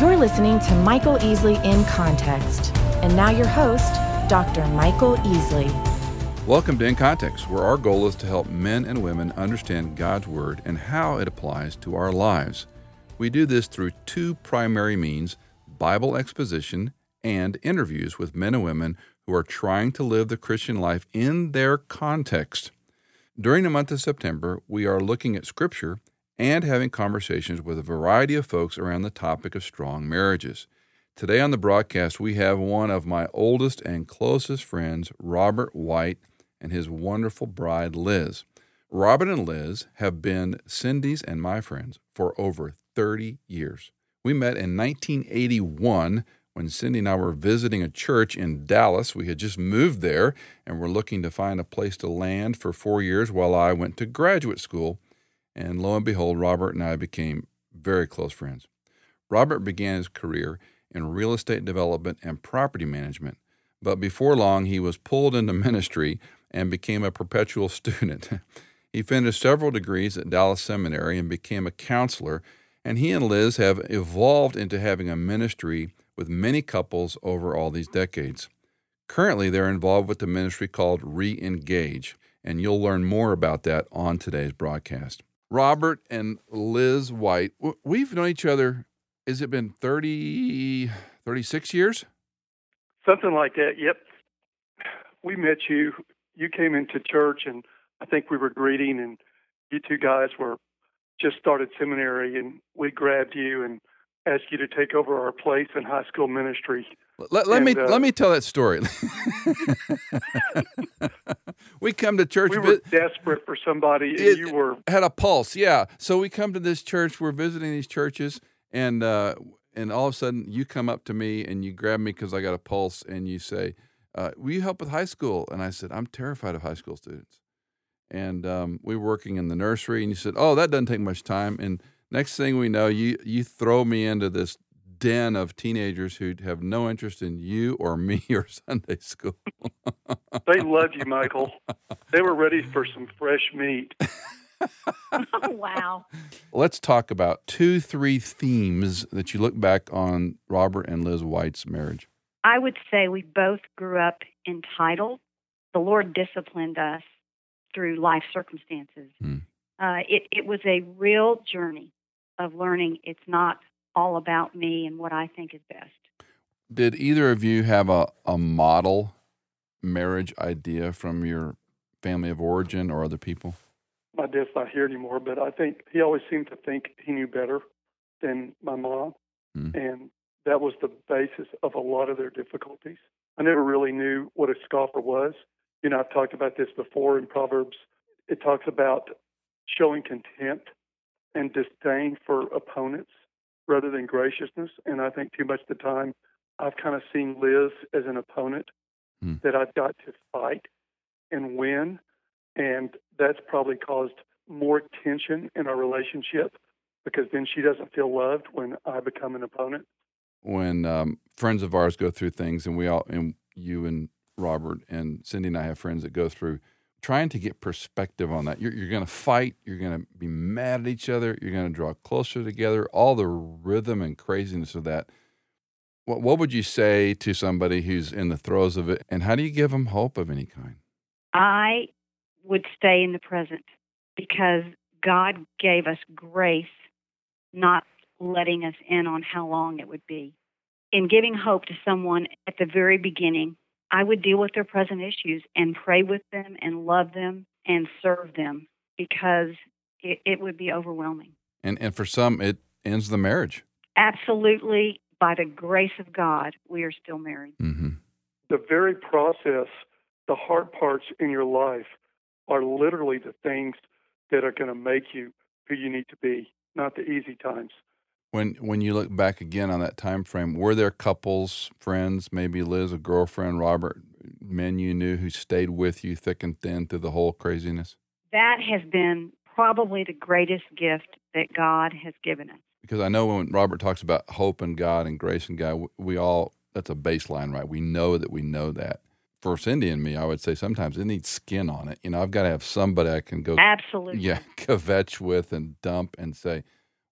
You're listening to Michael Easley in Context. And now your host, Dr. Michael Easley. Welcome to In Context, where our goal is to help men and women understand God's Word and how it applies to our lives. We do this through two primary means Bible exposition and interviews with men and women who are trying to live the Christian life in their context. During the month of September, we are looking at Scripture and having conversations with a variety of folks around the topic of strong marriages. Today on the broadcast, we have one of my oldest and closest friends, Robert White, and his wonderful bride, Liz. Robert and Liz have been Cindy's and my friends for over 30 years. We met in 1981 when Cindy and I were visiting a church in Dallas. We had just moved there and were looking to find a place to land for four years while I went to graduate school and lo and behold, Robert and I became very close friends. Robert began his career in real estate development and property management, but before long he was pulled into ministry and became a perpetual student. he finished several degrees at Dallas Seminary and became a counselor, and he and Liz have evolved into having a ministry with many couples over all these decades. Currently, they're involved with the ministry called Re Engage, and you'll learn more about that on today's broadcast. Robert and Liz White. We've known each other, has it been 30, 36 years? Something like that, yep. We met you. You came into church, and I think we were greeting, and you two guys were just started seminary, and we grabbed you and asked you to take over our place in high school ministry. Let, let and, me uh, let me tell that story. we come to church. We were vi- desperate for somebody, and it, you were had a pulse. Yeah, so we come to this church. We're visiting these churches, and uh, and all of a sudden you come up to me and you grab me because I got a pulse, and you say, uh, "Will you help with high school?" And I said, "I'm terrified of high school students." And um, we were working in the nursery, and you said, "Oh, that doesn't take much time." And next thing we know, you you throw me into this den of teenagers who have no interest in you or me or Sunday school. they love you, Michael. They were ready for some fresh meat. wow. Let's talk about two, three themes that you look back on Robert and Liz White's marriage. I would say we both grew up entitled. The Lord disciplined us through life circumstances. Hmm. Uh, it, it was a real journey of learning it's not all about me and what I think is best. Did either of you have a, a model marriage idea from your family of origin or other people? My dad's not here anymore, but I think he always seemed to think he knew better than my mom. Hmm. And that was the basis of a lot of their difficulties. I never really knew what a scoffer was. You know, I've talked about this before in Proverbs. It talks about showing contempt and disdain for opponents rather than graciousness. And I think too much of the time I've kind of seen Liz as an opponent hmm. that I've got to fight and win. And that's probably caused more tension in our relationship because then she doesn't feel loved when I become an opponent. When um, friends of ours go through things, and we all, and you and Robert and Cindy and I have friends that go through trying to get perspective on that. You're, you're going to fight. You're going to be mad at each other. You're going to draw closer together. All the rhythm and craziness of that. What, what would you say to somebody who's in the throes of it? And how do you give them hope of any kind? I would stay in the present because God gave us grace, not letting us in on how long it would be. In giving hope to someone at the very beginning, I would deal with their present issues and pray with them and love them and serve them because it, it would be overwhelming. And and for some, it ends the marriage. Absolutely, by the grace of God, we are still married. Mm-hmm. The very process, the hard parts in your life, are literally the things that are going to make you who you need to be, not the easy times. When when you look back again on that time frame, were there couples, friends, maybe Liz, a girlfriend, Robert, men you knew who stayed with you thick and thin through the whole craziness? That has been probably the greatest gift that God has given us. Because I know when Robert talks about hope in God and grace in God, we all that's a baseline, right? We know that we know that. For Cindy and me, I would say sometimes it needs skin on it. You know, I've got to have somebody I can go absolutely, yeah, kvetch with and dump and say,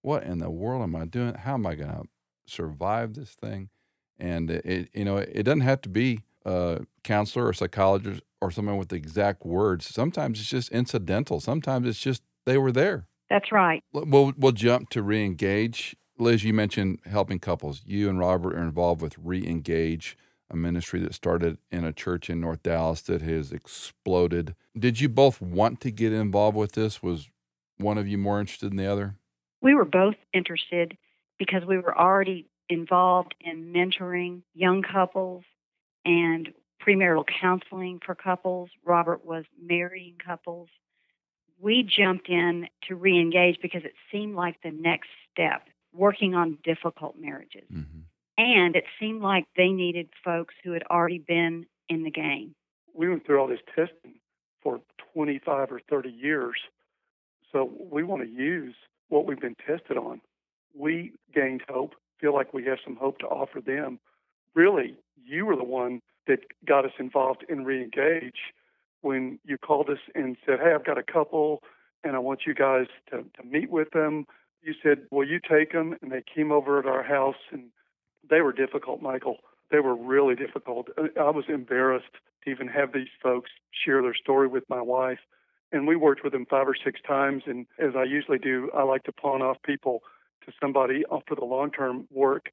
what in the world am I doing? How am I going to survive this thing. And it, you know, it doesn't have to be a counselor or psychologist or someone with the exact words. Sometimes it's just incidental. Sometimes it's just they were there. That's right. We'll, we'll jump to reengage. Liz, you mentioned helping couples. You and Robert are involved with Reengage, a ministry that started in a church in North Dallas that has exploded. Did you both want to get involved with this? Was one of you more interested than the other? We were both interested because we were already involved in mentoring young couples and premarital counseling for couples. Robert was marrying couples. We jumped in to reengage because it seemed like the next step, working on difficult marriages. Mm-hmm. And it seemed like they needed folks who had already been in the game. We went through all this testing for 25 or 30 years. So we want to use what we've been tested on. We gained hope, feel like we have some hope to offer them. Really, you were the one that got us involved in Reengage when you called us and said, Hey, I've got a couple and I want you guys to, to meet with them. You said, Will you take them? And they came over at our house and they were difficult, Michael. They were really difficult. I was embarrassed to even have these folks share their story with my wife. And we worked with them five or six times. And as I usually do, I like to pawn off people to somebody for the long term work.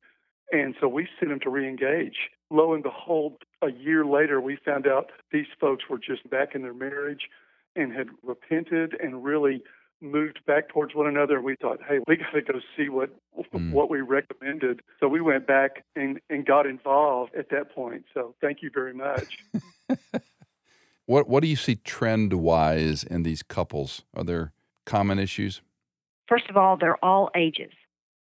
And so we sent them to reengage. Lo and behold, a year later, we found out these folks were just back in their marriage and had repented and really moved back towards one another. and We thought, hey, we got to go see what mm. what we recommended. So we went back and, and got involved at that point. So thank you very much. what what do you see trend wise in these couples? Are there common issues? First of all, they're all ages.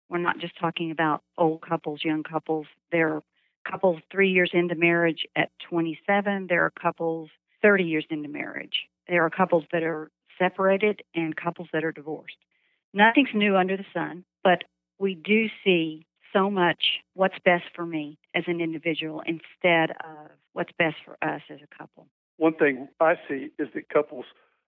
We're not just talking about old couples, young couples. There are couples three years into marriage at 27. There are couples 30 years into marriage. There are couples that are separated and couples that are divorced. Nothing's new under the sun, but we do see so much what's best for me as an individual instead of what's best for us as a couple. One thing I see is that couples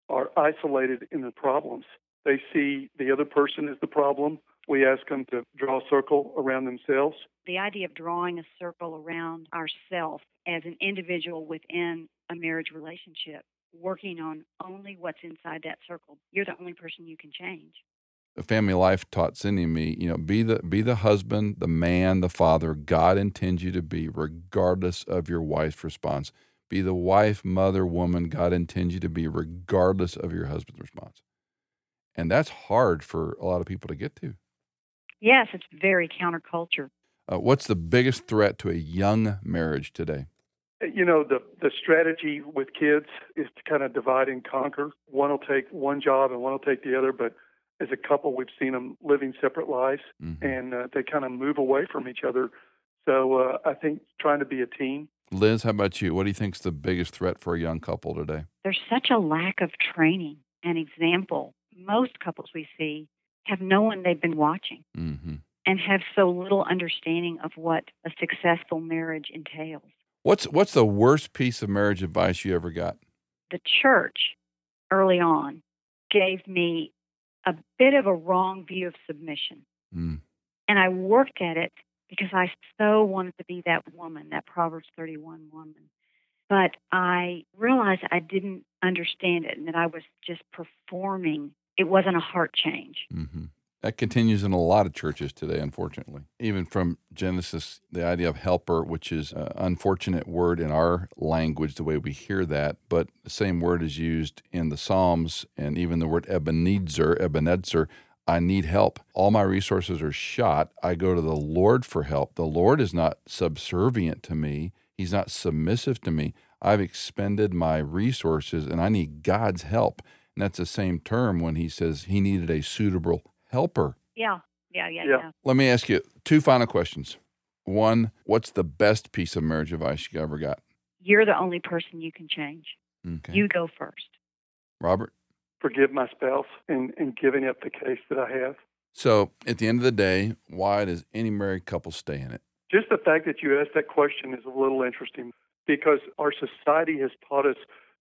are isolated in their problems. They see the other person as the problem we ask them to draw a circle around themselves. The idea of drawing a circle around ourselves as an individual within a marriage relationship, working on only what's inside that circle. You're the only person you can change. The family life taught Cindy and me, you know, be the be the husband, the man, the father God intends you to be, regardless of your wife's response. Be the wife, mother, woman God intends you to be, regardless of your husband's response. And that's hard for a lot of people to get to. Yes, it's very counterculture. Uh, what's the biggest threat to a young marriage today? You know, the, the strategy with kids is to kind of divide and conquer. One will take one job and one will take the other, but as a couple, we've seen them living separate lives mm-hmm. and uh, they kind of move away from each other. So uh, I think trying to be a team. Liz, how about you? What do you think is the biggest threat for a young couple today? There's such a lack of training and example. Most couples we see have no one they've been watching mm-hmm. and have so little understanding of what a successful marriage entails. What's what's the worst piece of marriage advice you ever got? The church early on gave me a bit of a wrong view of submission. Mm. And I worked at it because I so wanted to be that woman, that Proverbs 31 woman. But I realized I didn't understand it and that I was just performing it wasn't a heart change. Mm-hmm. That continues in a lot of churches today, unfortunately. Even from Genesis, the idea of helper, which is an unfortunate word in our language, the way we hear that, but the same word is used in the Psalms and even the word Ebenezer, Ebenezer, I need help. All my resources are shot. I go to the Lord for help. The Lord is not subservient to me, He's not submissive to me. I've expended my resources and I need God's help. And that's the same term when he says he needed a suitable helper. Yeah, yeah, yeah, yeah. yeah. Let me ask you two final questions. One, what's the best piece of marriage advice you ever got? You're the only person you can change. Okay. You go first. Robert? Forgive my spouse and, and giving up the case that I have. So, at the end of the day, why does any married couple stay in it? Just the fact that you asked that question is a little interesting because our society has taught us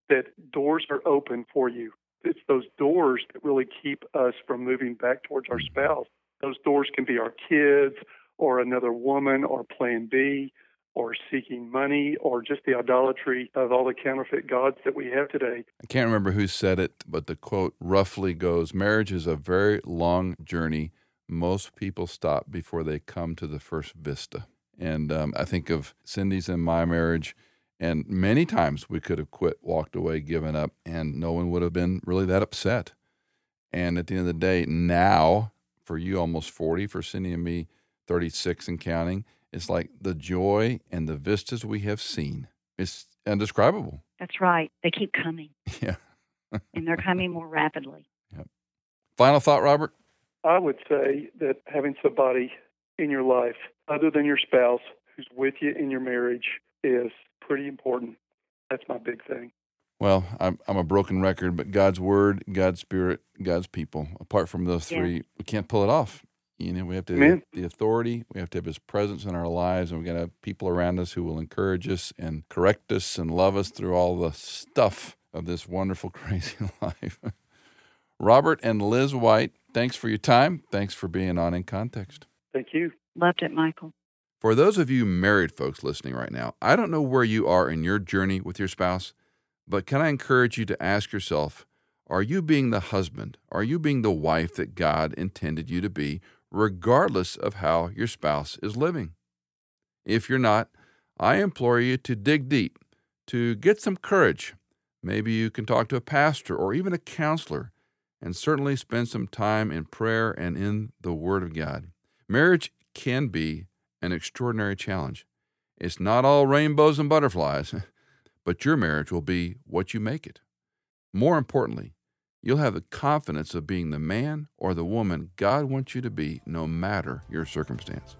that doors are open for you it's those doors that really keep us from moving back towards our mm-hmm. spouse. Those doors can be our kids or another woman or plan B or seeking money or just the idolatry of all the counterfeit gods that we have today. I can't remember who said it, but the quote roughly goes Marriage is a very long journey. Most people stop before they come to the first vista. And um, I think of Cindy's and my marriage, and many times we could have quit, walked away, given up, and no one would have been really that upset. And at the end of the day, now, for you almost 40, for Cindy and me 36 and counting, it's like the joy and the vistas we have seen. It's indescribable. That's right. They keep coming. Yeah. and they're coming more rapidly. Yep. Final thought, Robert? I would say that having somebody in your life other than your spouse who's with you in your marriage is pretty important. That's my big thing. Well, I'm, I'm a broken record, but God's word, God's spirit, God's people. Apart from those three, yeah. we can't pull it off. You know, we have to have the authority, we have to have His presence in our lives, and we've got to have people around us who will encourage us and correct us and love us through all the stuff of this wonderful, crazy life. Robert and Liz White, thanks for your time. Thanks for being on In Context. Thank you. Loved it, Michael. For those of you married folks listening right now, I don't know where you are in your journey with your spouse, but can I encourage you to ask yourself, are you being the husband? Are you being the wife that God intended you to be, regardless of how your spouse is living? If you're not, I implore you to dig deep, to get some courage. Maybe you can talk to a pastor or even a counselor, and certainly spend some time in prayer and in the Word of God. Marriage can be an extraordinary challenge. It's not all rainbows and butterflies, but your marriage will be what you make it. More importantly, You'll have the confidence of being the man or the woman God wants you to be, no matter your circumstance.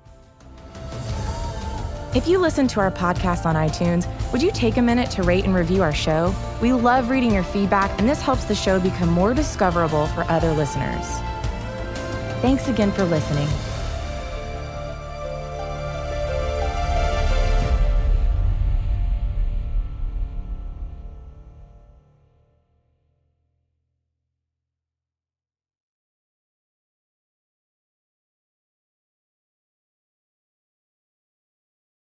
If you listen to our podcast on iTunes, would you take a minute to rate and review our show? We love reading your feedback, and this helps the show become more discoverable for other listeners. Thanks again for listening.